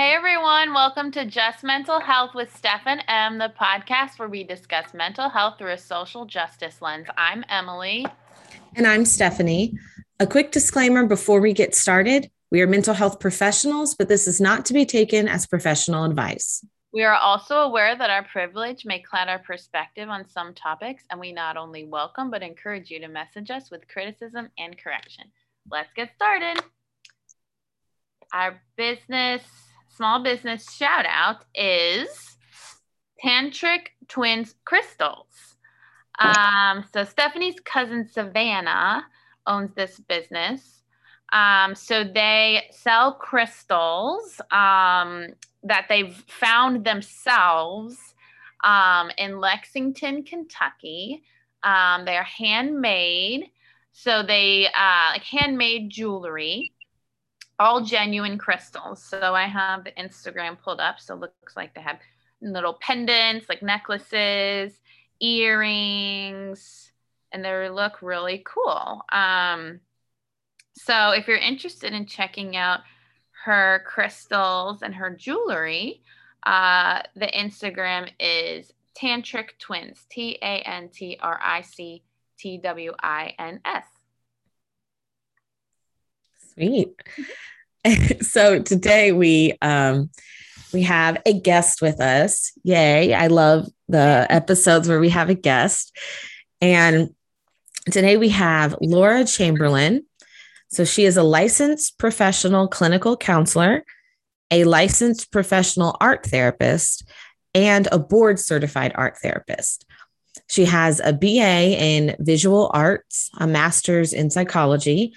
Hey everyone, welcome to Just Mental Health with Steph and Em, the podcast where we discuss mental health through a social justice lens. I'm Emily. And I'm Stephanie. A quick disclaimer before we get started we are mental health professionals, but this is not to be taken as professional advice. We are also aware that our privilege may cloud our perspective on some topics, and we not only welcome but encourage you to message us with criticism and correction. Let's get started. Our business, small business shout out is Tantric Twins Crystals. Um, so Stephanie's cousin Savannah owns this business um, so they sell crystals um, that they've found themselves um, in Lexington, Kentucky. Um, they are handmade. So they uh, like handmade jewelry, all genuine crystals. So I have the Instagram pulled up. So it looks like they have little pendants, like necklaces, earrings, and they look really cool. Um, so if you're interested in checking out her crystals and her jewelry, uh, the Instagram is Tantric Twins, T A N T R I C T W I N S. Sweet. so today we um, we have a guest with us. Yay! I love the episodes where we have a guest, and today we have Laura Chamberlain. So she is a licensed professional clinical counselor, a licensed professional art therapist, and a board certified art therapist. She has a BA in visual arts, a master's in psychology,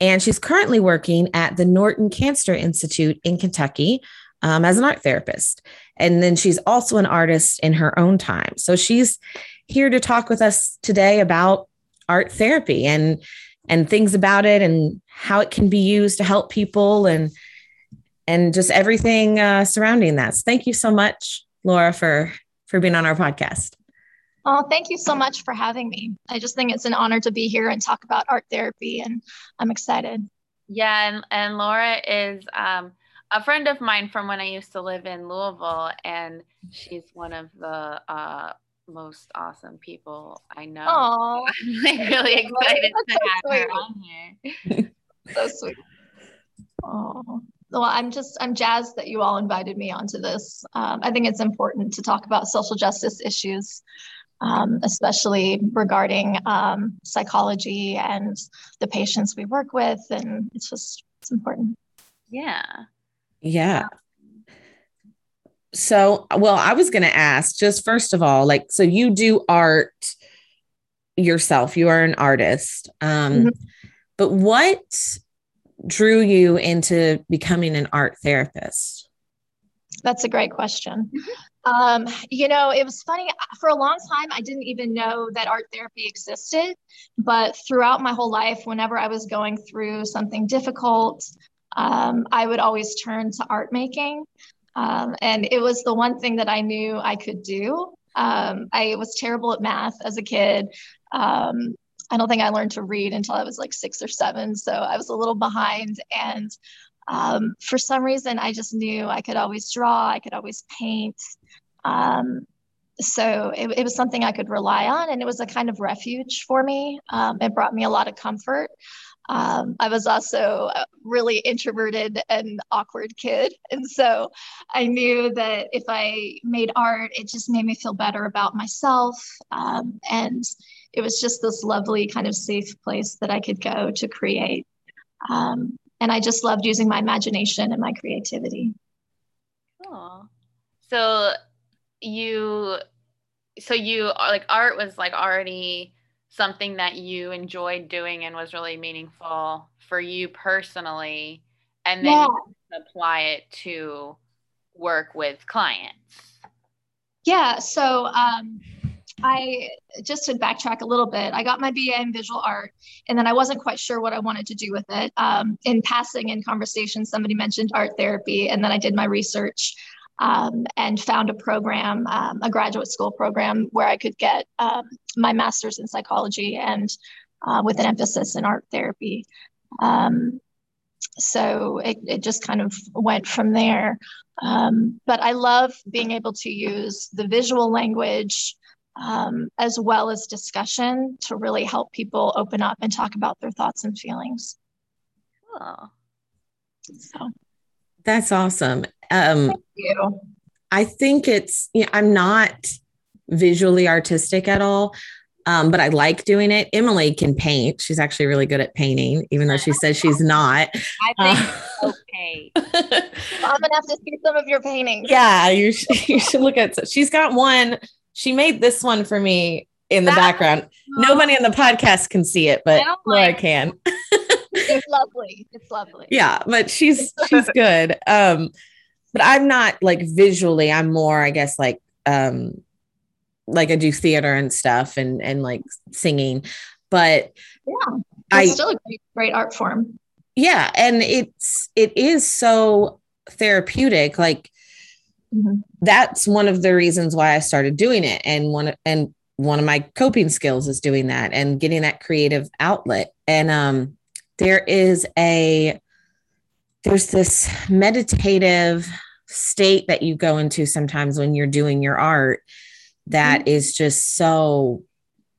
and she's currently working at the Norton Cancer Institute in Kentucky um, as an art therapist. And then she's also an artist in her own time. So she's here to talk with us today about art therapy and and things about it and how it can be used to help people and and just everything uh, surrounding that. So thank you so much, Laura, for for being on our podcast. Oh, thank you so much for having me. I just think it's an honor to be here and talk about art therapy, and I'm excited. Yeah, and, and Laura is um, a friend of mine from when I used to live in Louisville, and she's one of the uh, most awesome people I know. Oh, I'm like really excited to so have sweet. her on here. so sweet. Oh, well, I'm just I'm jazzed that you all invited me onto this. Um, I think it's important to talk about social justice issues, um, especially regarding um, psychology and the patients we work with, and it's just it's important. Yeah. Yeah so well i was going to ask just first of all like so you do art yourself you are an artist um mm-hmm. but what drew you into becoming an art therapist that's a great question um, you know it was funny for a long time i didn't even know that art therapy existed but throughout my whole life whenever i was going through something difficult um, i would always turn to art making um, and it was the one thing that I knew I could do. Um, I was terrible at math as a kid. Um, I don't think I learned to read until I was like six or seven. So I was a little behind. And um, for some reason, I just knew I could always draw, I could always paint. Um, so it, it, was something I could rely on, and it was a kind of refuge for me. Um, it brought me a lot of comfort. Um, I was also a really introverted and awkward kid. And so I knew that if I made art, it just made me feel better about myself. Um, and it was just this lovely kind of safe place that I could go to create. Um, and I just loved using my imagination and my creativity. Cool. So you, so you like art was like already something that you enjoyed doing and was really meaningful for you personally and then yeah. apply it to work with clients yeah so um, i just to backtrack a little bit i got my ba in visual art and then i wasn't quite sure what i wanted to do with it um, in passing in conversation somebody mentioned art therapy and then i did my research um, and found a program, um, a graduate school program, where I could get um, my master's in psychology and uh, with an emphasis in art therapy. Um, so it, it just kind of went from there. Um, but I love being able to use the visual language um, as well as discussion to really help people open up and talk about their thoughts and feelings. Cool. So That's awesome. Um, thank you. I think it's, you know, I'm not visually artistic at all, um, but I like doing it. Emily can paint. She's actually really good at painting, even though she says she's not. I think Uh, okay. I'm gonna have to see some of your paintings. yeah, you should, you should look at. She's got one. She made this one for me in the That- background. Nobody in the podcast can see it, but I Laura like- can. It's lovely. It's lovely. yeah but she's she's good um but i'm not like visually i'm more i guess like um like i do theater and stuff and and like singing but Yeah. i It's still a great, great art form. yeah and it's it is so therapeutic like Mhm. that's one of the reasons why i started doing it and one and one of my coping skills is doing that and getting that creative outlet and um there is a there's this meditative state that you go into sometimes when you're doing your art that is just so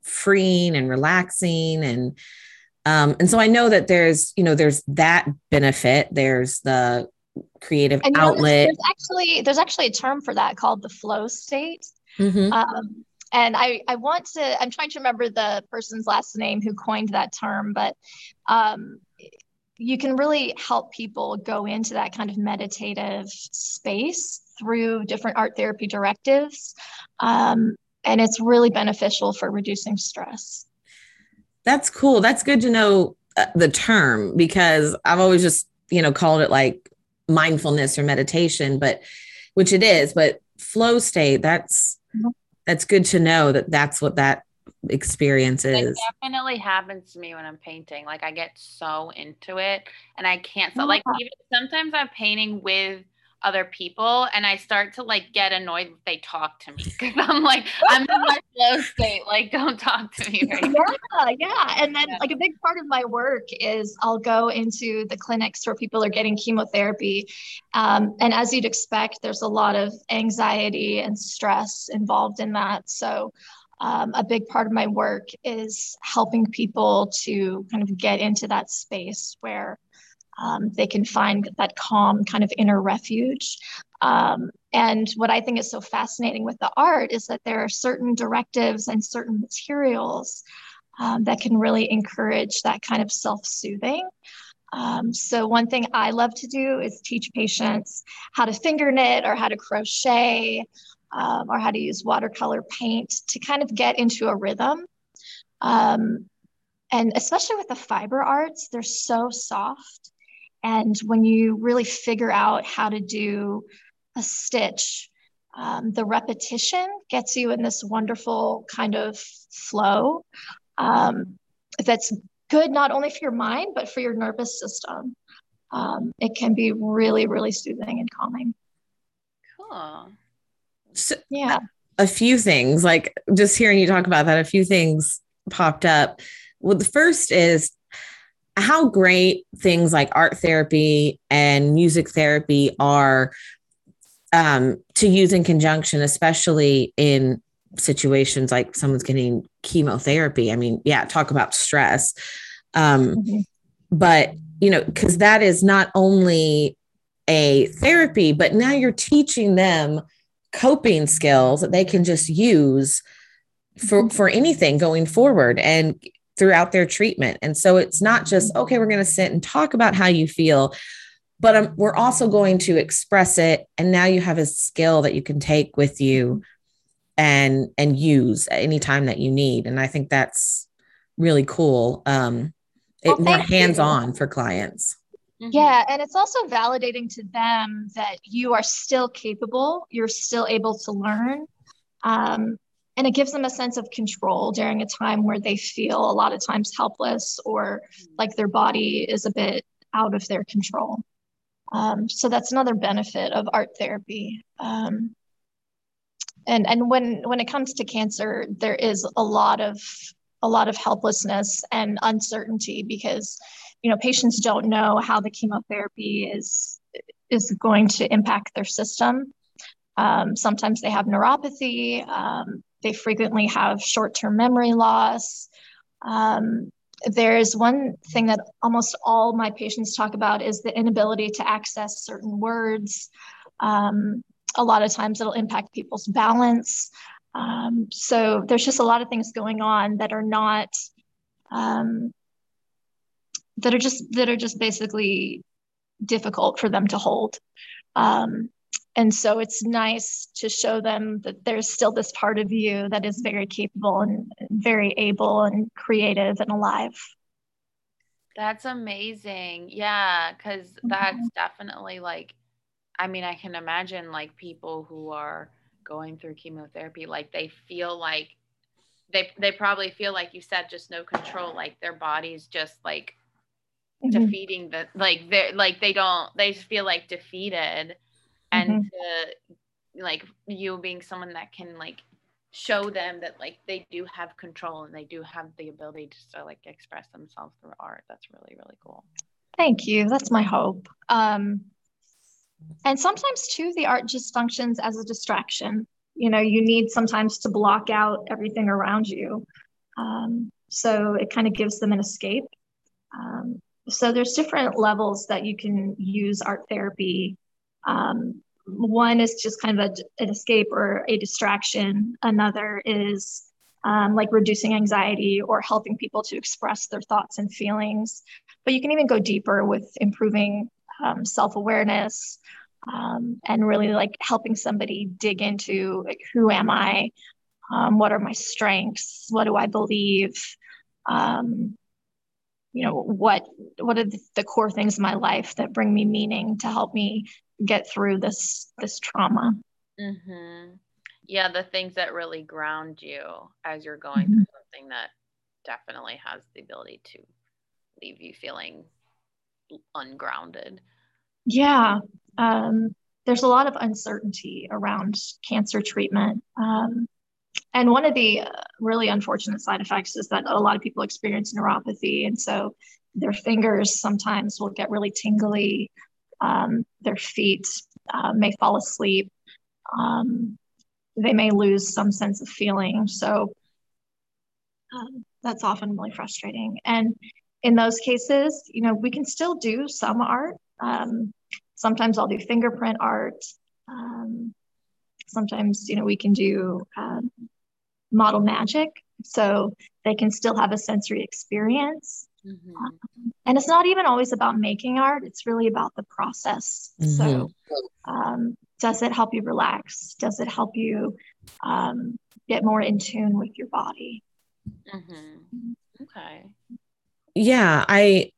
freeing and relaxing and um and so i know that there's you know there's that benefit there's the creative And outlet there's actually there's actually a term for that called the flow state. Mhm. Um, and I, I want to, I'm trying to remember the person's last name who coined that term, but um, you can really help people go into that kind of meditative space through different art therapy directives. Um, and it's really beneficial for reducing stress. That's cool. That's good to know uh, the term because I've always just, you know, called it like mindfulness or meditation, but which it is, but flow state, that's Mhm. that's good to know that that's what that experience It definitely happens to me when I'm painting. Like I get so into it and I can't so like even sometimes I'm painting with other people and I start to like get annoyed if they talk to me because I'm like I'm in my flow state. Like don't talk to me right now. Yeah, yeah. And then Yeah. like a big part of my work is I'll go into the clinics where people are getting chemotherapy. Um, and as you'd expect, there's a lot of anxiety and stress involved in that. So um, a big part of my work is helping people to kind of get into that space where um, they can find that calm kind of inner refuge. Um, and what I think is so fascinating with the art is that there are certain directives and certain materials um, that can really encourage that kind of self soothing. Um, so, one thing I love to do is teach patients how to finger knit or how to crochet um, or how to use watercolor paint to kind of get into a rhythm. Um, and especially with the fiber arts, they're so soft. And when you really figure out how to do a stitch, um, the repetition gets you in this wonderful kind of flow um, that's good not only for your mind, but for your nervous system. Um, it can be really, really soothing and calming. Cool. So, Yeah. a few things, like just hearing you talk about that, a few things popped up. Well, the first is how great things like art therapy and music therapy are um, to use in conjunction, especially in situations like someone's getting chemotherapy. I mean, yeah, talk about stress. Um, Mhm. but, you know, because that is not only a therapy, but now you're teaching them coping skills that they can just use for for anything going forward and throughout their treatment. And so it's not just okay we're going to sit and talk about how you feel but um, we're also going to express it and now you have a skill that you can take with you and and use at any time that you need. And i think that's really cool um it Well, more hands on for clients Mhm. Yeah. And it's also validating to them that you are still capable, you're still able to learn. Um, and it gives them a sense of control during a time where they feel a lot of times helpless or like their body is a bit out of their control. Um, so that's another benefit of art therapy. Um, and and when when it comes to cancer, there is a lot of a lot of helplessness and uncertainty because you know, patients don't know how the chemotherapy is is going to impact their system. Um, sometimes they have neuropathy. Um, they frequently have short-term memory loss. Um, there's one thing that almost all my patients talk about is the inability to access certain words. Um, a lot of times it'll impact people's balance. Um, so there's just a lot of things going on that are not um, that are just that are just basically difficult for them to hold. Um, and so it's nice to show them that there's still this part of you that is very capable and very able and creative and alive. That's amazing. Yeah, because that's mm-hmm. definitely like, I mean, I can imagine like people who are going through chemotherapy, like they feel like they they probably feel like you said just no control, like their body's just like mm-hmm. defeating the like they're like they don't they just feel like defeated. And mm-hmm. to like you being someone that can like show them that like they do have control and they do have the ability to to like express themselves through art that's really really cool. Thank you. That's my hope. Um and sometimes too the art just functions as a distraction. You know you need sometimes to block out everything around you. Um, so it kind of gives them an escape. Um, so there's different levels that you can use art therapy um, one is just kind of a, an escape or a distraction. Another is um, like reducing anxiety or helping people to express their thoughts and feelings. But you can even go deeper with improving um, self awareness um, and really like helping somebody dig into like, who am I? Um, what are my strengths? What do I believe? Um, you know what what are the, core things in my life that bring me meaning to help me get through this this trauma mm-hmm. yeah the things that really ground you as you're going mm-hmm. through something that definitely has the ability to leave you feeling ungrounded yeah um, there's a lot of uncertainty around cancer treatment um, and one of the uh, really unfortunate side effects is that a lot of people experience neuropathy and so their fingers sometimes will get really tingly um, their feet uh, may fall asleep. Um, they may lose some sense of feeling. So um, that's often really frustrating. And in those cases, you know, we can still do some art. Um, sometimes I'll do fingerprint art. Um, sometimes, you know, we can do um, model magic. So they can still have a sensory experience. Mm-hmm. Um, and it's not even always about making art, it's really about the process. Mm-hmm. So, um, does it help you relax? Does it help you um, get more in tune with your body? Mm-hmm. Okay. Yeah, I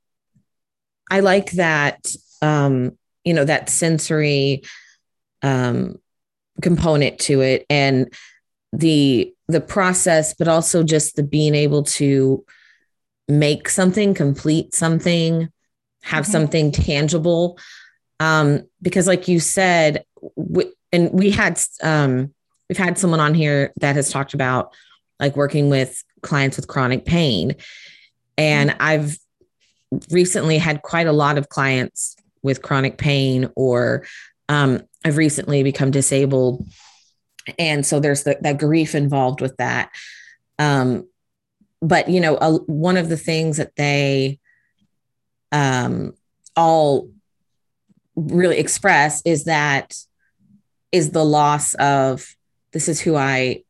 I like that um, you know, that sensory um component to it and the the process, but also just the being able to make something, complete something, have mm-hmm. something tangible. Um, because, like you said, w- and we had um, we've had someone on here that has talked about like working with clients with chronic pain, and mm-hmm. I've recently had quite a lot of clients with chronic pain, or um, I've recently become disabled, and so there's the, that grief involved with that. Um, but you know, a, one of the things that they um, all really express is that is the loss of this is who I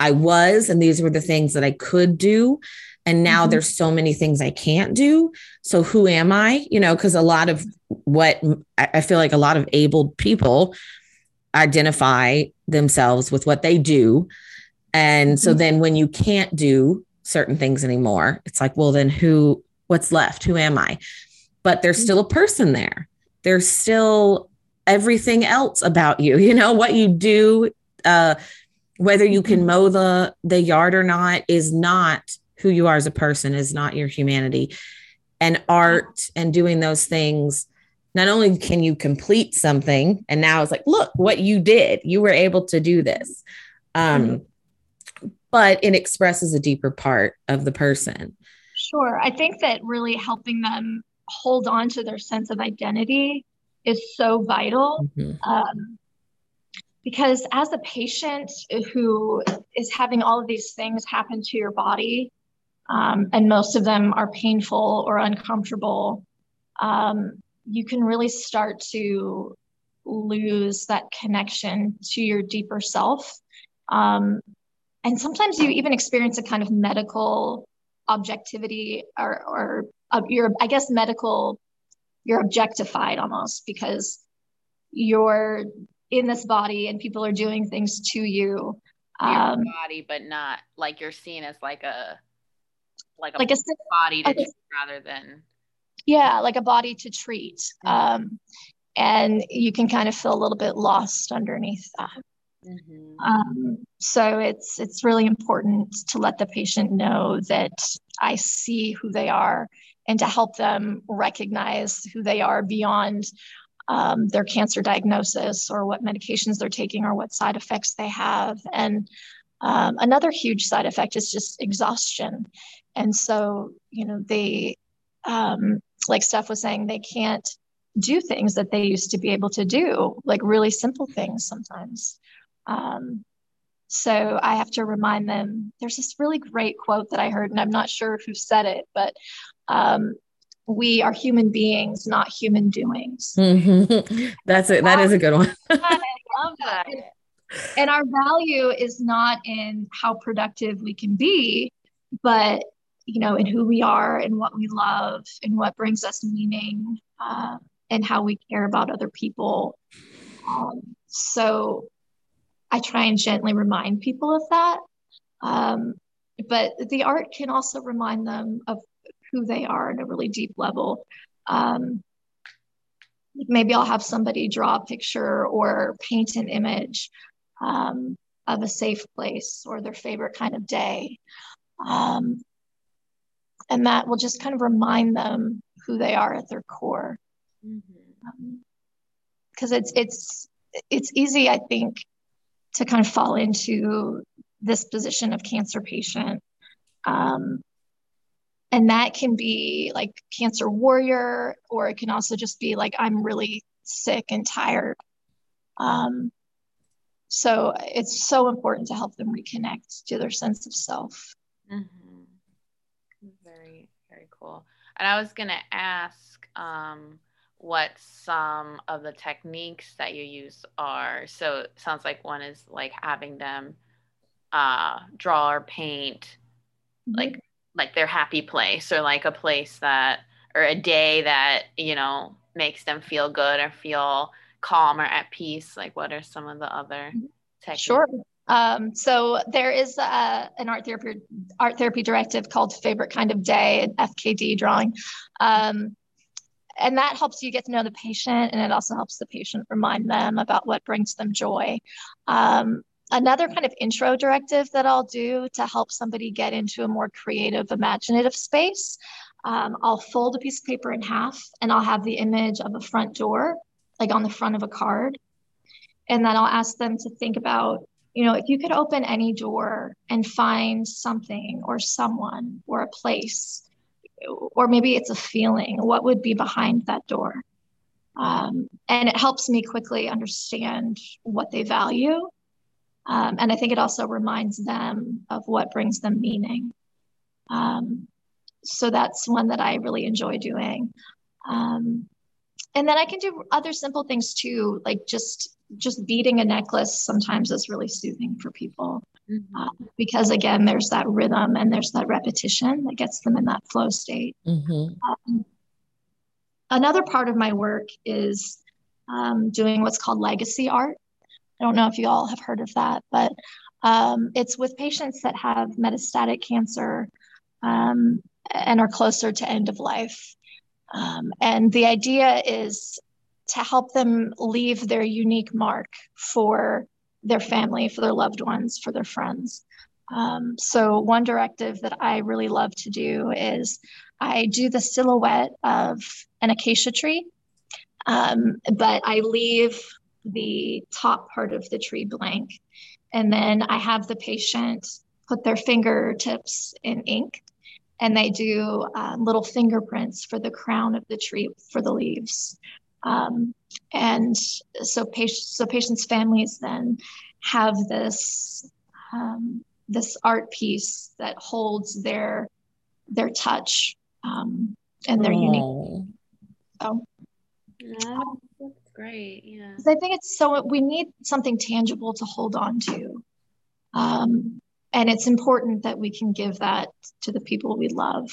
I was and these were the things that I could do and now mm-hmm. there's so many things I can't do so who am I you know because a lot of what I feel like a lot of able people identify themselves with what they do and so mm-hmm. then when you can't do certain things anymore. It's like, well, then who, what's left? Who am I? But there's still a person there. There's still everything else about you, you know, what you do, uh, whether you can mow the, the yard or not is not who you are as a person, is not your humanity. And art and doing those things, not only can you complete something, and now it's like, look what you did. You were able to do this. Um, mm-hmm but it expresses a deeper part of the person. Sure. I think that really helping them hold on to their sense of identity is so vital. Mm-hmm. Um, because as a patient who is having all of these things happen to your body, um, and most of them are painful or uncomfortable, um, you can really start to lose that connection to your deeper self. Um, and sometimes you even experience a kind of medical objectivity or, or uh, you're, I guess, medical, you're objectified almost because you're in this body and people are doing things to you. Um, body, but not like you're seen as like a like a, like a body to rather than yeah, like a body to treat. Um, and you can kind of feel a little bit lost underneath that. Mm-hmm. Um, so it's it's really important to let the patient know that I see who they are and to help them recognize who they are beyond um, their cancer diagnosis or what medications they're taking or what side effects they have. And um, another huge side effect is just exhaustion. And so, you know, they, um, like Steph was saying, they can't do things that they used to be able to do, like really simple things sometimes. Um, so I have to remind them. There's this really great quote that I heard, and I'm not sure who said it, but um, we are human beings, not human doings. Mm-hmm. That's it. That is a good one. I love that. And our value is not in how productive we can be, but you know, in who we are and what we love and what brings us meaning uh, and how we care about other people. Um, so I try and gently remind people of that. Um, but the art can also remind them of who they are at a really deep level. Um, maybe I'll have somebody draw a picture or paint an image um, of a safe place or their favorite kind of day. Um, and that will just kind of remind them who they are at their core. Because mm-hmm. um, it's it's it's easy, I think, to kind of fall into this position of cancer patient um, and that can be like cancer warrior or it can also just be like i'm really sick and tired um, so it's so important to help them reconnect to their sense of self mm-hmm. Very very cool. And i was going to ask um, what some of the techniques that you use are. So it sounds like one is like having them uh, draw or paint mm-hmm. like like their happy place or like a place that or a day that you know makes them feel good or feel calm or at peace. Like what are some of the other mm-hmm. techniques? Sure um, so there is a, an art therapy art therapy directive called favorite kind of day an fkd drawing um, and that helps you get to know the patient and it also helps the patient remind them about what brings them joy um, another kind of intro directive that I'll do to help somebody get into a more creative, imaginative space. Um, I'll fold a piece of paper in half and I'll have the image of a front door, like on the front of a card. And then I'll ask them to think about, you know, if you could open any door and find something or someone or a place, or maybe it's a feeling, what would be behind that door? Um, and it helps me quickly understand what they value um, and I think it also reminds them of what brings them meaning. Um, so that's one that I really enjoy doing. Um, and then I can do other simple things too, like just just beating a necklace sometimes is really soothing for people. Mm-hmm. Uh, because again, there's that rhythm and there's that repetition that gets them in that flow state. Mm-hmm. Um, another part of my work is um, doing what's called legacy art. I don't know if you all have heard of that, but um, it's with patients that have metastatic cancer um, and are closer to end of life. Um, and the idea is to help them leave their unique mark for their family, for their loved ones, for their friends. Um, so, one directive that I really love to do is I do the silhouette of an acacia tree, um, but I leave the top part of the tree blank. And then I have the patient put their fingertips in ink and they do uh, little fingerprints for the crown of the tree for the leaves. Um, and so, patients, so patients' families then have this um, this art piece that holds their their touch um, and their oh. unique. So, oh, that's great. Yeah, I think it's so we need something tangible to hold on to. Um, and it's important that we can give that to the people we love.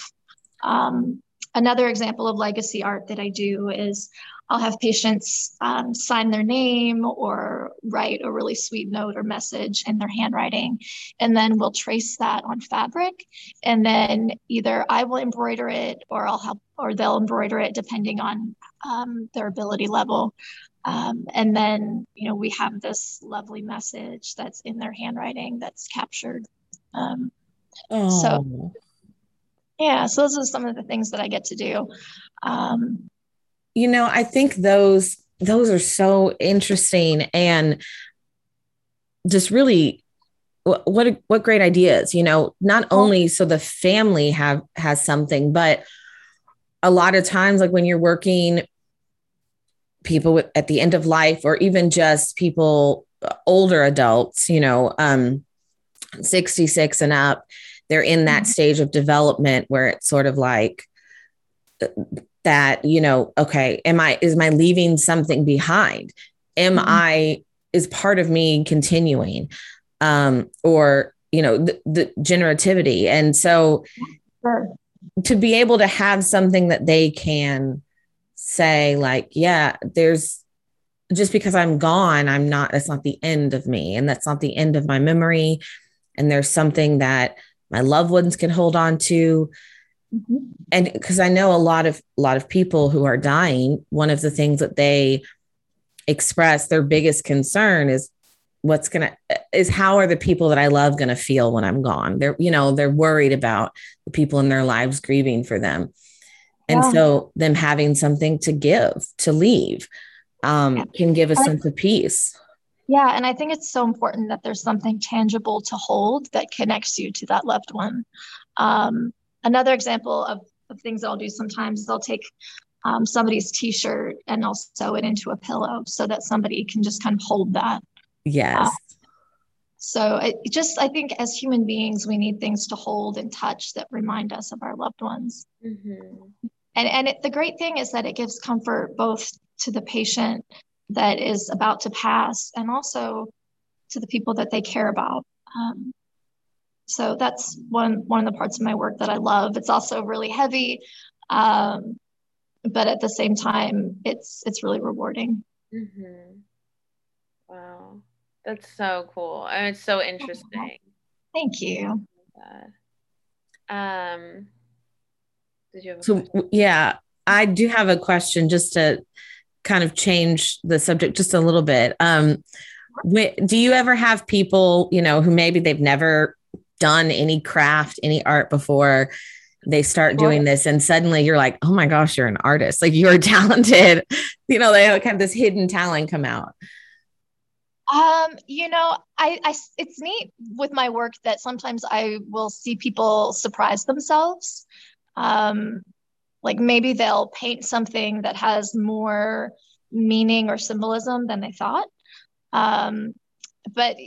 Um, another example of legacy art that I do is I'll have patients um, sign their name or write a really sweet note or message in their handwriting. And then we'll trace that on fabric. And then either I will embroider it or I'll help, or they'll embroider it depending on um, their ability level. Um, and then, you know, we have this lovely message that's in their handwriting that's captured. Um, oh. So, yeah, so those are some of the things that I get to do. Um, you know, I think those those are so interesting and just really what what great ideas you know not only so the family have has something but a lot of times like when you're working people with, at the end of life or even just people uh, older adults you know um 66 and up they're in that mm-hmm. stage of development where it's sort of like uh, that you know okay am i is my leaving something behind am mm-hmm. i is part of me continuing um or you know the, the generativity and so sure. to be able to have something that they can say like yeah there's just because i'm gone i'm not that's not the end of me and that's not the end of my memory and there's something that my loved ones can hold on to mm-hmm. and because i know a lot of a lot of people who are dying one of the things that they express their biggest concern is what's going to is how are the people that i love going to feel when i'm gone they're you know they're worried about the people in their lives grieving for them and yeah. so them having something to give, to leave, um, can give a sense of peace. Yeah. And I think it's so important that there's something tangible to hold that connects you to that loved one. Um, another example of, of things I'll do sometimes is I'll take um, somebody's t-shirt and I'll sew it into a pillow so that somebody can just kind of hold that. Yes. Uh, so it just, I think as human beings, we need things to hold and touch that remind us of our loved ones. Mm-hmm and and it, the great thing is that it gives comfort both to the patient that is about to pass and also to the people that they care about. Um, so that's one one of the parts of my work that i love. It's also really heavy um, but at the same time it's it's really rewarding. Mm-hmm. wow. That's so cool. And it's so interesting. Thank you. Um did you have so question? yeah, I do have a question just to kind of change the subject just a little bit. Um, do you ever have people, you know, who maybe they've never done any craft, any art before? They start doing this, and suddenly you're like, "Oh my gosh, you're an artist! Like you're talented." you know, they have kind of this hidden talent come out. Um, you know, I, I it's neat with my work that sometimes I will see people surprise themselves um, like maybe they'll paint something that has more meaning or symbolism than they thought. Um, but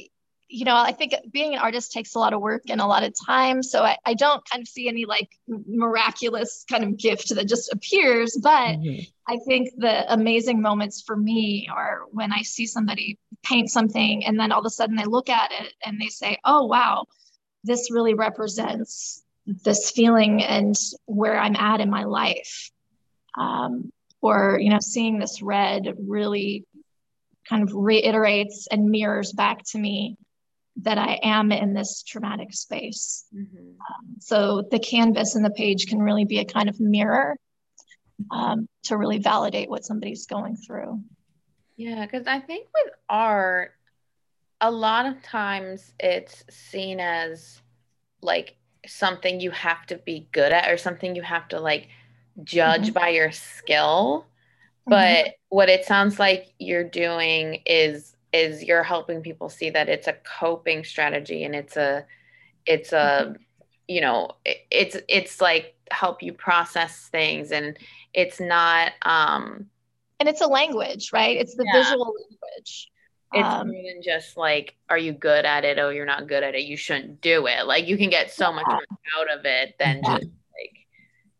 you know i think being an artist takes a lot of work and a lot of time. So i, I don't kind of see any like miraculous kind of gift that just appears. But mm-hmm. i think the amazing moments for me are when i see somebody paint something and then all of a sudden they look at it and they say oh wow this really represents this feeling and where I'm at in my life. Um, or, you know, seeing this red really kind of reiterates and mirrors back to me that I am in this traumatic space. Mm-hmm. Um, so the canvas and the page can really be a kind of mirror um, to really validate what somebody's going through. Yeah, because I think with art, a lot of times it's seen as like something you have to be good at or something you have to like judge mm-hmm. by your skill mm-hmm. but what it sounds like you're doing is is you're helping people see that it's a coping strategy and it's a it's a you know it, it's it's like help you process things and it's not um and it's a language right it's the yeah. visual language it's um, more than just like are you good at it? Oh you're not good at it. You shouldn't do it. Like you can get so much more out of it than yeah. just like.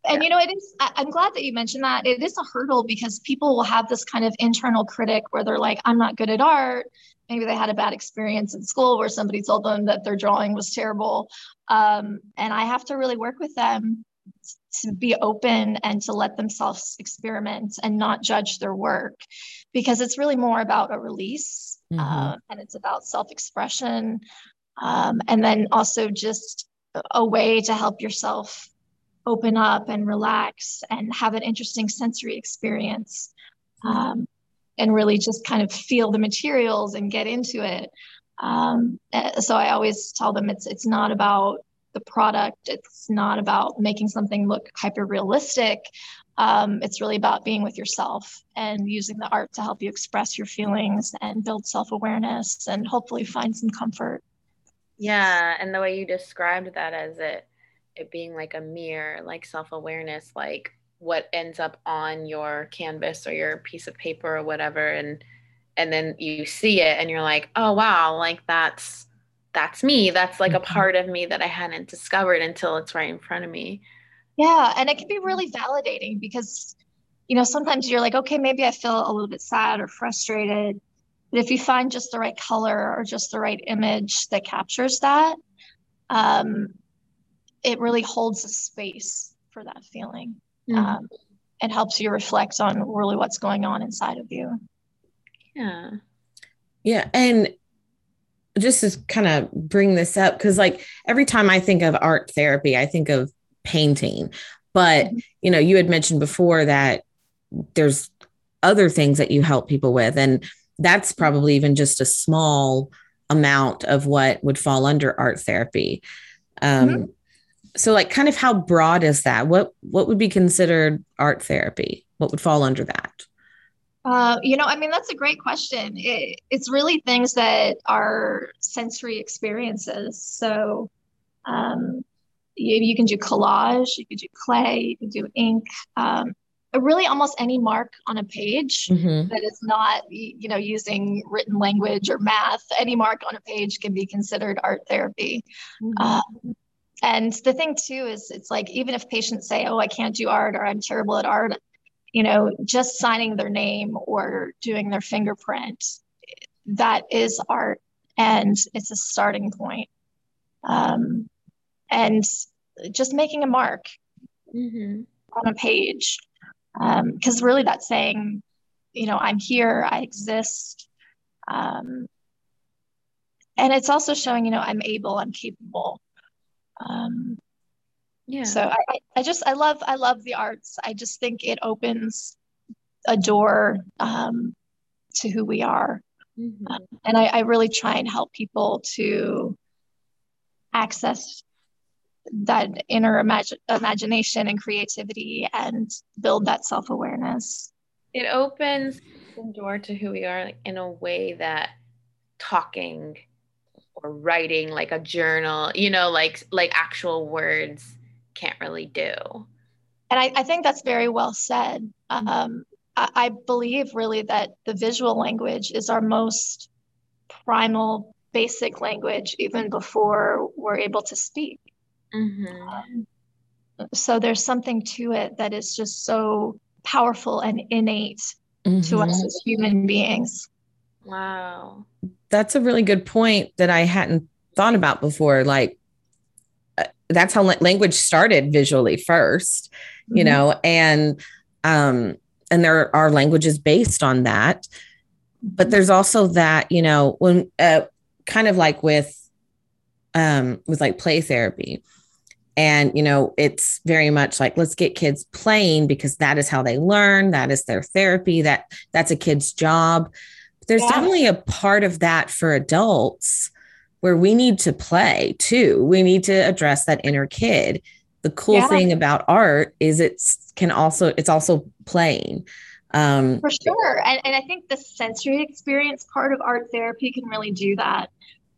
and you know it is i'm glad that you mentioned that. It is a hurdle because people will have this kind of internal critic where they're like i'm not good at art. Maybe they had a bad experience in school where somebody told them that their drawing was terrible. Um, and i have to really work with them to be open and to let themselves experiment and not judge their work because it's really more about a release mm-hmm. uh, and it's about self-expression um, and then also just a way to help yourself open up and relax and have an interesting sensory experience um, and really just kind of feel the materials and get into it. Um, eh, so I always tell them it's it's not about the product. It's not about making something look hyper realistic. Um, it's really about being with yourself and using the art to help you express your feelings and build self awareness and hopefully find some comfort. Yeah, and the way you described that as it it being like a mirror, like self awareness, like what ends up on your canvas or your piece of paper or whatever, and and then you see it and you're like, oh wow, like that's that's me. That's like a mm-hmm. part of me that I hadn't discovered until it's right in front of me. Yeah, and it can be really validating because you know sometimes you're like, okay, maybe I feel a little bit sad or frustrated. But if you find just the right color or just the right image that captures that, um, it really holds a space for that feeling mm-hmm. um, and helps you reflect on really what's going on inside of you. Yeah. Yeah. And just to kind of bring this up, because like every time I think of art therapy, I think of painting. But, mm-hmm. you know, you had mentioned before that there's other things that you help people with. And that's probably even just a small amount of what would fall under art therapy. Um, mm-hmm so like kind of how broad is that what what would be considered art therapy what would fall under that uh, you know i mean that's a great question it, it's really things that are sensory experiences so um, you, you, can do collage you can do clay you can do ink um, really almost any mark on a page mm-hmm. that is not you know using written language or math any mark on a page can be considered art therapy mm-hmm. um, and the thing too is it's like even if patients say oh i can't do art or i'm terrible at art you know just signing their name or doing their fingerprint that is art and it's a starting point um, and just making a mark mm-hmm. on a page because um, really that's saying you know i'm here i exist um, and it's also showing you know i'm able i'm capable um, yeah. So I, I just I love I love the arts. I just think it opens a door um, to who we are, mm-hmm. um, and I, I really try and help people to access that inner imag- imagination and creativity and build that self awareness. It opens the door to who we are in a way that talking or writing like a journal you know like like actual words can't really do. And i, I think that's very well said. Um, I, I believe really that the visual language is our most primal basic language even before we're able to speak mm-hmm. um, so there's something to it that is just so powerful and innate mm-hmm. to us mm-hmm. as human beings wow that's a really good point that I hadn't thought about before. Like, uh, that's how language started visually 1st mm-hmm. you know, and um, and there are languages based on that. But mm-hmm. there's also that, you know, when uh, kind of like with um, with like play therapy. And, you know, it's very much like, let's get kids playing because that is how they learn. That is their therapy. That that's a kid's job there's yeah. definitely a part of that for adults where we need to play too. We need to address that inner kid. The cool yeah. thing about art is it's can also it's also playing. Um, for sure, and and I think the sensory experience part of art therapy can really do that.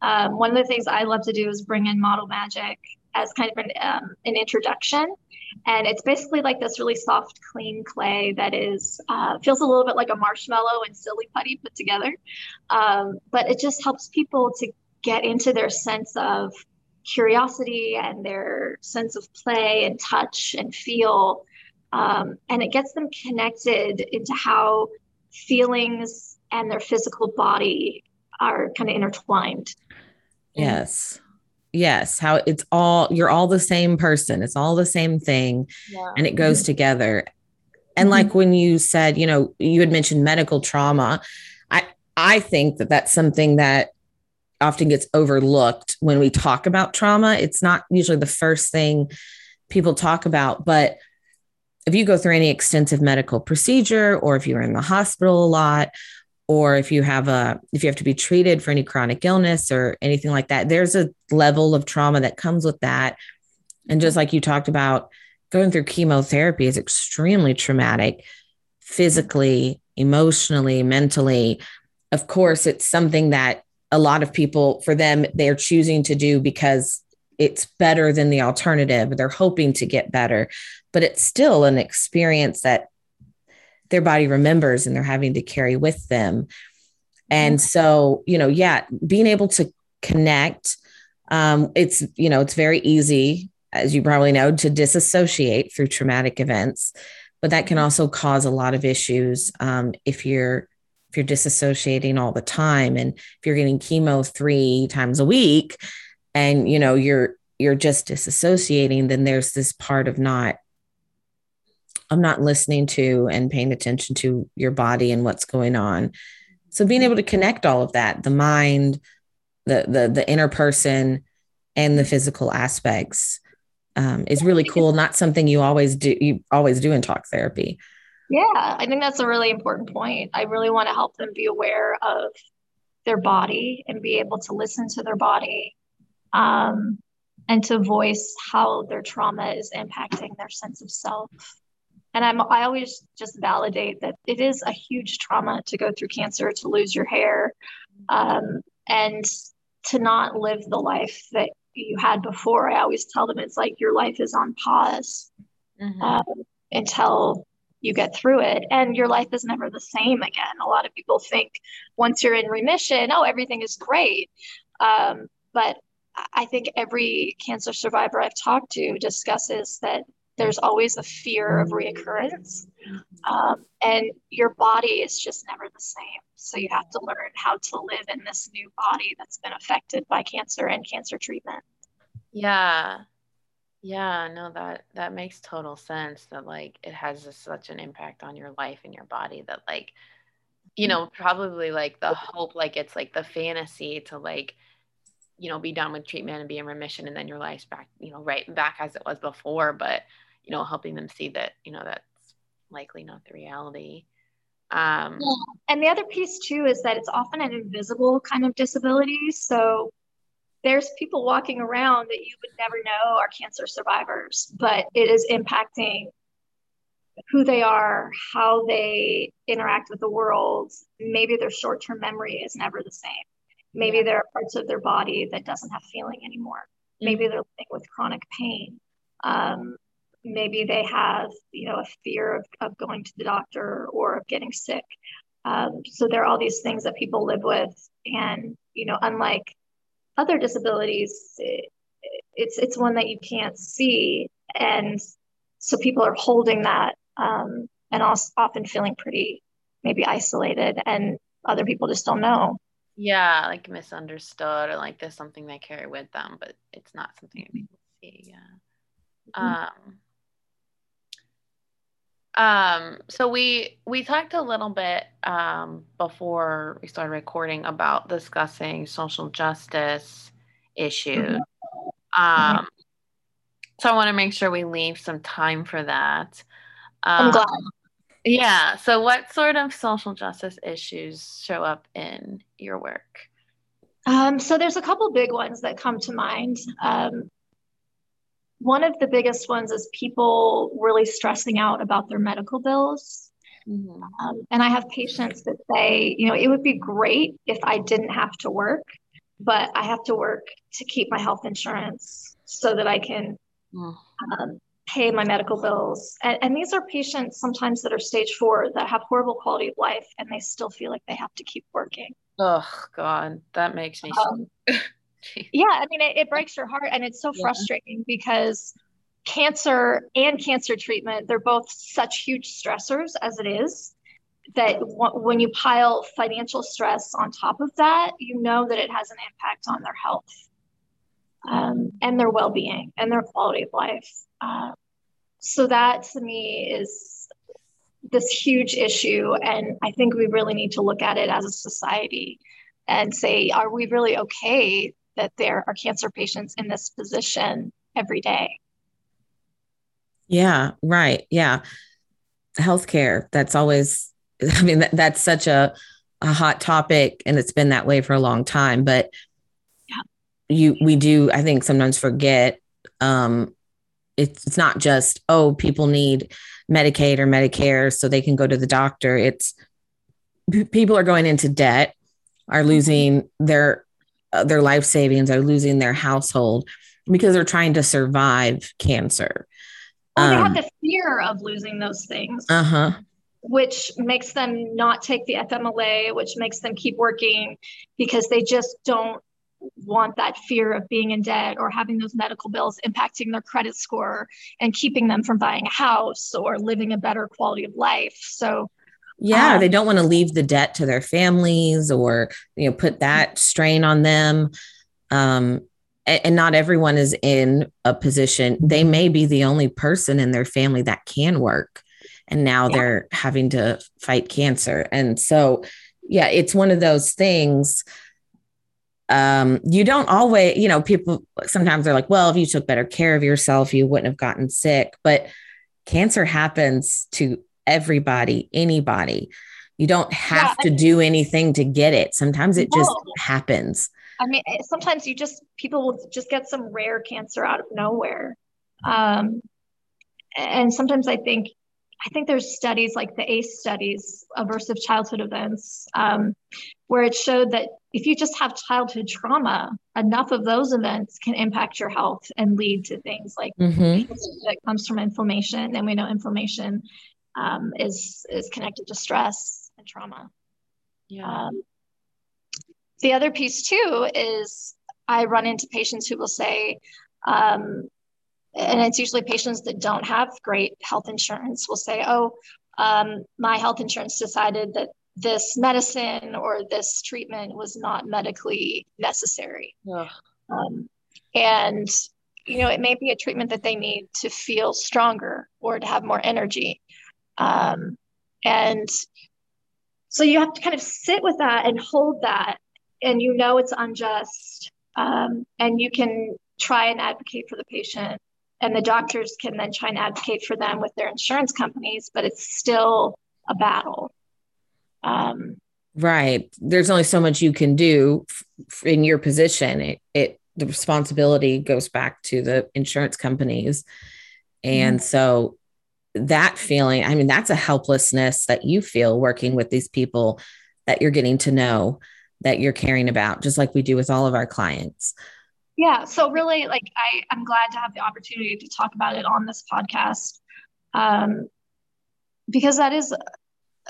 Um, one of the things I love to do is bring in model magic as kind of an, um, an introduction. And it's basically like this really soft, clean clay that is uh, feels a little bit like a marshmallow and silly putty put together. Um, but it just helps people to get into their sense of curiosity and their sense of play and touch and feel. Um, and it gets them connected into how feelings and their physical body are kind of intertwined. Yes. Yes. How it's all, you're all the same person. It's all the same thing yeah. and it goes together. And mm-hmm. like when you said, you know, you had mentioned medical trauma, I, I think that that's something that often gets overlooked when we talk about trauma. It's not usually the first thing people talk about, but if you go through any extensive medical procedure or if you're in the hospital a lot or if you have a if you have to be treated for any chronic illness or anything like that there's a level of trauma that comes with that. And just like you talked about going through chemotherapy is extremely traumatic physically emotionally mentally. Of course it's something that a lot of people for them they're choosing to do because it's better than the alternative. They're hoping to get better but it's still an experience that their body remembers and they're having to carry with them. And so, you know, yeah, being able to connect, um, it's, you know, it's very easy, as you probably know, to disassociate through traumatic events, but that can also cause a lot of issues um, if you're if you're disassociating all the time and if you're getting chemo three times a week and you know you're you're just disassociating then there's this part of not I'm not listening to and paying attention to your body and what's going on. So being able to connect all of that, the mind, the the the inner person, and the physical aspects um, is really cool. Not something you always do you always do in talk therapy. Yeah, I think that's a really important point. I really want to help them be aware of their body and be able to listen to their body um, and to voice how their trauma is impacting their sense of self and I'm I always just validate that it is a huge trauma to go through cancer, to lose your hair, um, and to not live the life that you had before. I always tell them it's like your life is on pause mm-hmm. um, until you get through it, and your life is never the same again. A lot of people think once you're in remission, oh, everything is great, um, but I think every cancer survivor I've talked to discusses that there's always a fear of reoccurrence. Um, and your body is just never the same. So you have to learn how to live in this new body that's been affected by cancer and cancer treatment. Yeah. Yeah, no, that that makes total sense that like it has a, such an impact on your life and your body that like you know, probably like the hope like it's like the fantasy to like you know be done with treatment and be in remission and then your life's back you know right back as it was before but you know helping them see that you know that's likely not the reality um, yeah. and the other piece too is that it's often an invisible kind of disability so there's people walking around that you would never know are cancer survivors but it is impacting who they are how they interact with the world maybe their short-term memory is never the same maybe yeah. there are parts of their body that doesn't have feeling anymore maybe mm-hmm. they're living with chronic pain um, maybe they have you know a fear of, of going to the doctor or of getting sick. Um, so there are all these things that people live with. And you know unlike other disabilities it, it's it's one that you can't see. And so people are holding that um, and also often feeling pretty maybe isolated and other people just don't know. Yeah like misunderstood or like there's something they carry with them but it's not something that people see yeah. Mm-hmm. um um, so we we talked a little bit um, before we started recording about discussing social justice issues. Mm-hmm. Um, so I want to make sure we leave some time for that. Um, I'm glad. Yeah. So, what sort of social justice issues show up in your work? Um, so, there's a couple big ones that come to mind. Um, one of the biggest ones is people really stressing out about their medical bills. Mm-hmm. Um, and I have patients that say, you know, it would be great if I didn't have to work but I have to work to keep my health insurance so that I can mm. um, pay my medical bills. And, and, these are patients sometimes that are stage four that have horrible quality of life and they still feel like they have to keep working. Oh, God, that makes me. Um, yeah, I mean, it, it, breaks your heart and it's so yeah. frustrating because cancer and cancer treatment, they're both such huge stressors as it is that when you pile financial stress on top of that, you know that it has an impact on their health um, and their well being and their quality of life. Uh, so, that to me is this huge issue. And I think we really need to look at it as a society and say, are we really okay that there are cancer patients in this position every day? Yeah, right. Yeah. Healthcare, that's always, I mean, that, that's such a, a hot topic and it's been that way for a long time. But yeah. you, we do, I think sometimes forget um, it's, it's not just, oh, people need Medicaid or Medicare so they can go to the doctor. It's people are going into debt, are losing their their life savings, are losing their household because they're trying to survive cancer. Well, um, they have um, the fear of losing those things. Uh huh. Which makes them not take the FMLA, which makes them keep working because they just don't want that fear of being in debt or having those medical bills impacting their credit score and keeping them from buying a house or living a better quality of life. So, yeah, um, they don't want to leave the debt to their families or you know put that strain on them. Um, and not everyone is in a position they may be the only person in their family that can work and now yeah. they're having to fight cancer and so yeah it's one of those things um, you don't always you know people sometimes they're like well if you took better care of yourself you wouldn't have gotten sick but cancer happens to everybody anybody you don't have yeah, to do anything to get it sometimes it no. just happens I mean, eh, sometimes you just people will just get some rare cancer out of nowhere, um, and sometimes I think I think there's studies like the ACE studies, aversive childhood events, um, where it showed that if you just have childhood trauma, enough of those events can impact your health and lead to things like mm-hmm. that comes from inflammation, and we know inflammation um, is is connected to stress and trauma. Yeah. Um, the other piece too is I run into patients who will say, um, and it's usually patients that don't have great health insurance will say, oh, um, my health insurance decided that this medicine or this treatment was not medically necessary. Um, and, you know, it may be a treatment that they need to feel stronger or to have more energy. Um, and so you have to kind of sit with that and hold that and you know it's unjust um, and you can try and advocate for the patient and the doctors can then try and advocate for them with their insurance companies but it's still a battle. Um, right. There's only so much you can do f- in your position. It, it the responsibility goes back to the insurance companies. And mm-hmm. so that feeling i mean that's a helplessness that you feel working with these people that you're getting to know that you're caring about, just like we do with all of our clients. Yeah. So really, like I, I'm glad to have the opportunity to talk about it on this podcast. Um, because that is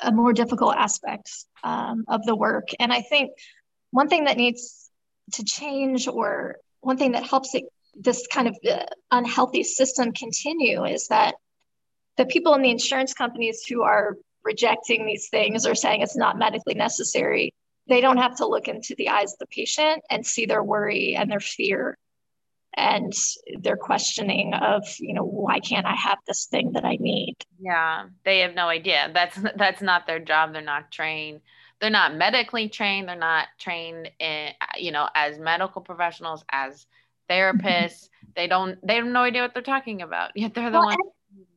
a more difficult aspect um, of the work. And I think one thing that needs to change or one thing that helps it, this kind of uh, unhealthy system continue is that the people in the insurance companies who are rejecting these things or saying it's not medically necessary they don't have to look into the eyes of the patient and see their worry and their fear and their questioning of you know why can't i have this thing that i need? Yeah they have no idea. That's that's not their job. They're not trained. They're not medically trained. They're not trained in you know as medical professionals as therapists. Mm-hmm. They don't they have no idea what they're talking about yet they're the well, ones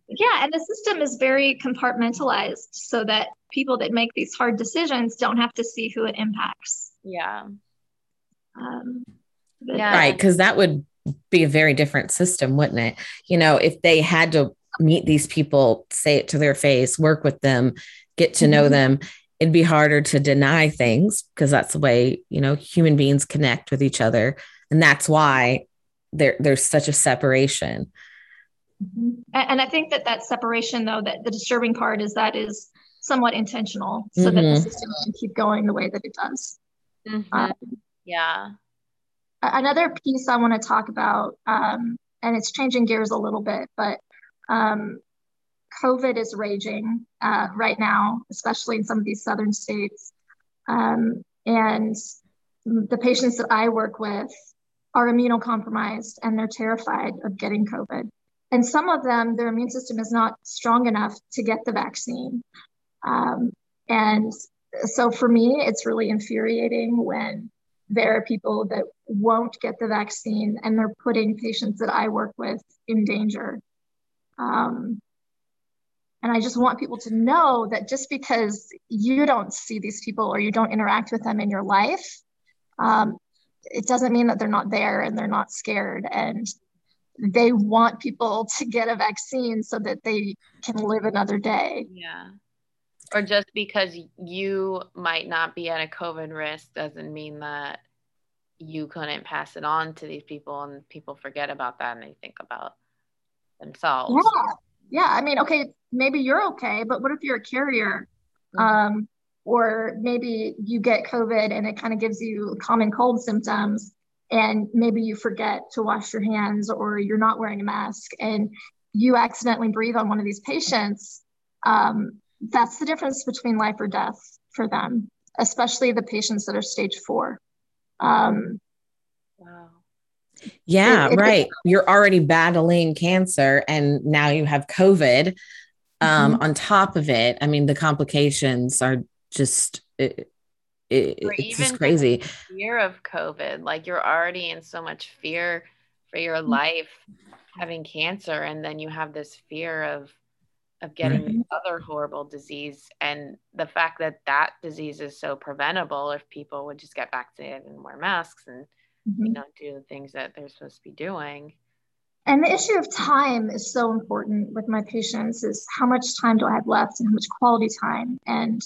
yeah and the system is very compartmentalized so that people that make these hard decisions don't have to see who it impacts. Yeah. Um, yeah. Right because that would be a very different system wouldn't it? You know if they had to meet these people say it to their face work with them get to know mm-hmm. them it'd be harder to deny things because that's the way you know human beings connect with each other. And that's why there there's such a separation mm-hmm. and i think that that separation though that the disturbing part is that is somewhat intentional so mm-hmm. that the mm-hmm. system can keep going the way that it does mm-hmm. um, yeah another piece i want to talk about um, and it's changing gears a little bit but um, COVID is raging uh, right now, especially in some of these southern states. Um, and the patients that I work with are immunocompromised and they're terrified of getting COVID. And some of them, their immune system is not strong enough to get the vaccine. Um, and so for me, it's really infuriating when there are people that won't get the vaccine and they're putting patients that I work with in danger. Um, and I just want people to know that just because you don't see these people or you don't interact with them in your life, um, it doesn't mean that they're not there and they're not scared. And they want people to get a vaccine so that they can live another day. Yeah. Or just because you might not be at a COVID risk doesn't mean that you couldn't pass it on to these people and people forget about that and they think about themselves. Yeah yeah i mean okay maybe you're okay but what if you're a carrier mm-hmm. um, or maybe you get covid and it kind of gives you common cold symptoms and maybe you forget to wash your hands or you're not wearing a mask and you accidentally breathe on one of these patients um, that's the difference between life or death for them especially the patients that are stage four um, wow yeah, it, it, right. You're already battling cancer and now you have COVID um, mm-hmm. on top of it. I mean, the complications are just it, it, it's just crazy. Fear of COVID, like you're already in so much fear for your mm-hmm. life having cancer, and then you have this fear of of getting mm-hmm. other horrible disease, and the fact that that disease is so preventable if people would just get vaccinated and wear masks and mm-hmm. you know do the things that they're supposed to be doing and the issue of time is so important with my patients is how much time do i have left and how much quality time and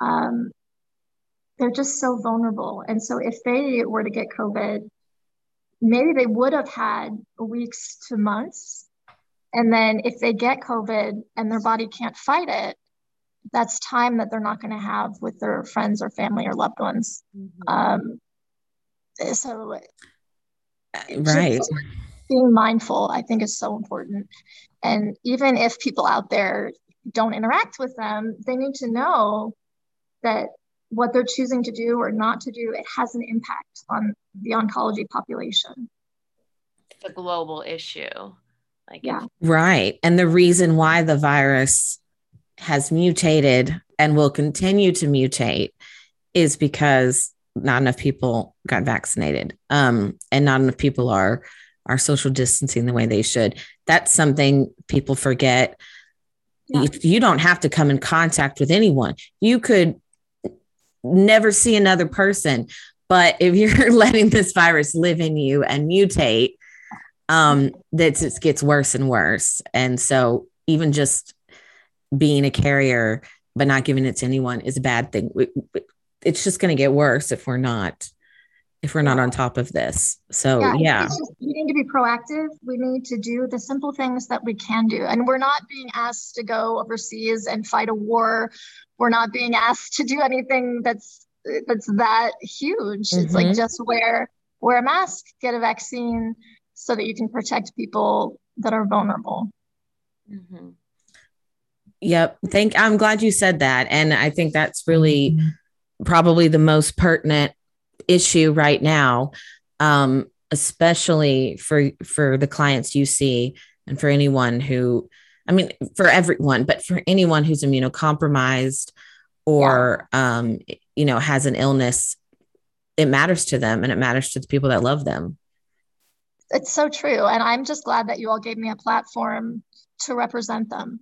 um, they're just so vulnerable. And so if they were to get covid maybe they would have had weeks to months. And then if they get covid and their body can't fight it that's time that they're not going to have with their friends or family or loved ones. Mm-hmm. um, so uh, right. being mindful i think is so important. And even if people out there don't interact with them they need to know that what they're choosing to do or not to do it has an impact on the oncology population. It's a global issue. Like yeah. Right. And the reason why the virus has mutated and will continue to mutate is because not enough people got vaccinated um, and not enough people are are social distancing the way they should. That's something people forget. Yeah. you don't have to come in contact with anyone you could never see another person but if you're letting this virus live in you and mutate um that it gets worse and worse and so even just being a carrier but not giving it to anyone is a bad thing it's just going to get worse if we're not if we're not on top of this. So yeah, yeah. Just, we need to be proactive. We need to do the simple things that we can do. And we're not being asked to go overseas and fight a war. We're not being asked to do anything that's that's that huge. Mm-hmm. It's like mm-hmm. just wear wear a mask, get a vaccine so that you can protect people that are vulnerable. Mm-hmm. Yep. Thank I'm glad you said that. And I think that's really mm-hmm probably the most pertinent issue right now, um, especially for for the clients you see and for anyone who, I mean, for everyone, but for anyone who's immunocompromised or yeah. um, you know has an illness, it matters to them and it matters to the people that love them. It's so true, and I'm just glad that you all gave me a platform to represent them.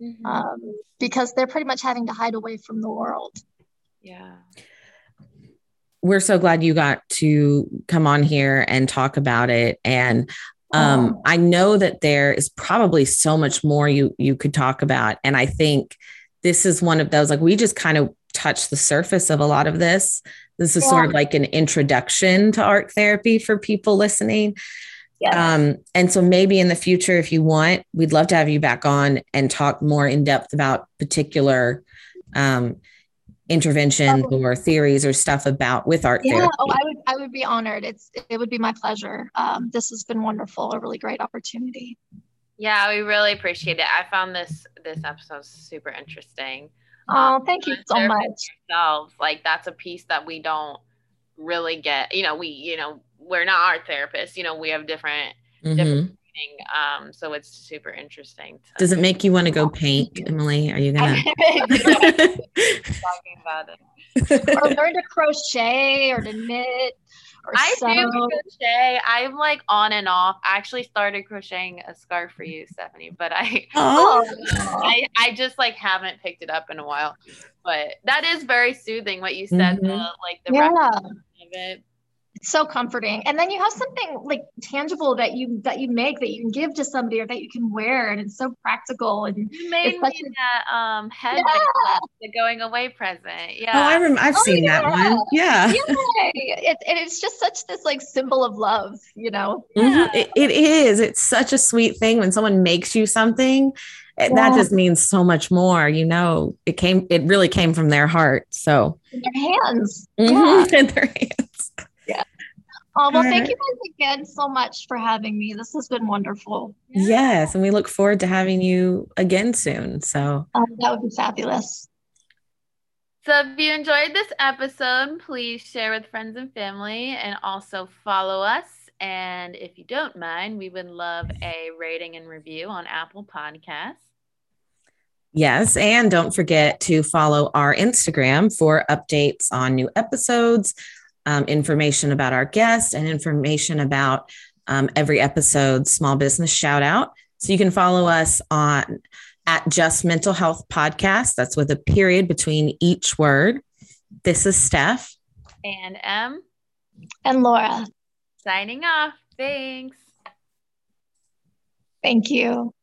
Mm-hmm. Um, because they're pretty much having to hide away from the world. Yeah. We're so glad you got to come on here and talk about it. And um, oh. I know that there is probably so much more you you could talk about. And I think this is one of those like we just kind of touched the surface of a lot of this. This is yeah. sort of like an introduction to art therapy for people listening. Yes. Um, and so maybe in the future, if you want, we'd love to have you back on and talk more in depth about particular um, interventions oh. or theories or stuff about with art yeah, therapy. Oh, I would I would be honored. It's it would be my pleasure. Um, this has been wonderful, a really great opportunity. Yeah, we really appreciate it. I found this this episode super interesting. Oh, um, thank you so much. Yourselves, like that's a piece that we don't really get. You know, we you know we're not art therapists. You know, we have different mm-hmm. different um, so it's super interesting. To- Does it make you want to go paint, Emily? Are you gonna talking about it? or learn to crochet or to knit? Or I sew. do crochet. I'm like on and off. I actually started crocheting a scarf for you, Stephanie, but I, oh. I, I just like haven't picked it up in a while. But that is very soothing. What you said, mm-hmm. the, like the yeah. of it so comforting. And then you have something like tangible that you that you make that you can give to somebody or that you can wear and it's so practical and you made me a, that um head yeah. the going away present. Yeah. Oh i remember i've oh, seen yeah. that one. yeah, yeah. It, and it's just such this like symbol of love you know? Mm-hmm. it, it is. It's such a sweet thing when someone makes you something. Yeah. that just means so much more you know? It came it really came from their heart so. In their hands. Mm-hmm. in their hands Oh, well, thank you guys again so much for having me. This has been wonderful. Yes. And we look forward to having you again soon. So um, that would be fabulous. So if you enjoyed this episode, please share with friends and family and also follow us. And if you don't mind, we would love a rating and review on Apple Podcasts. Yes. And don't forget to follow our Instagram for updates on new episodes, um, information about our guests and information about um, every episode small business shout out. So you can follow us on at Just Mental Health Podcast. That's with a period between each word. This is Steph. And Em. And Laura. Signing off. Thanks. Thank you.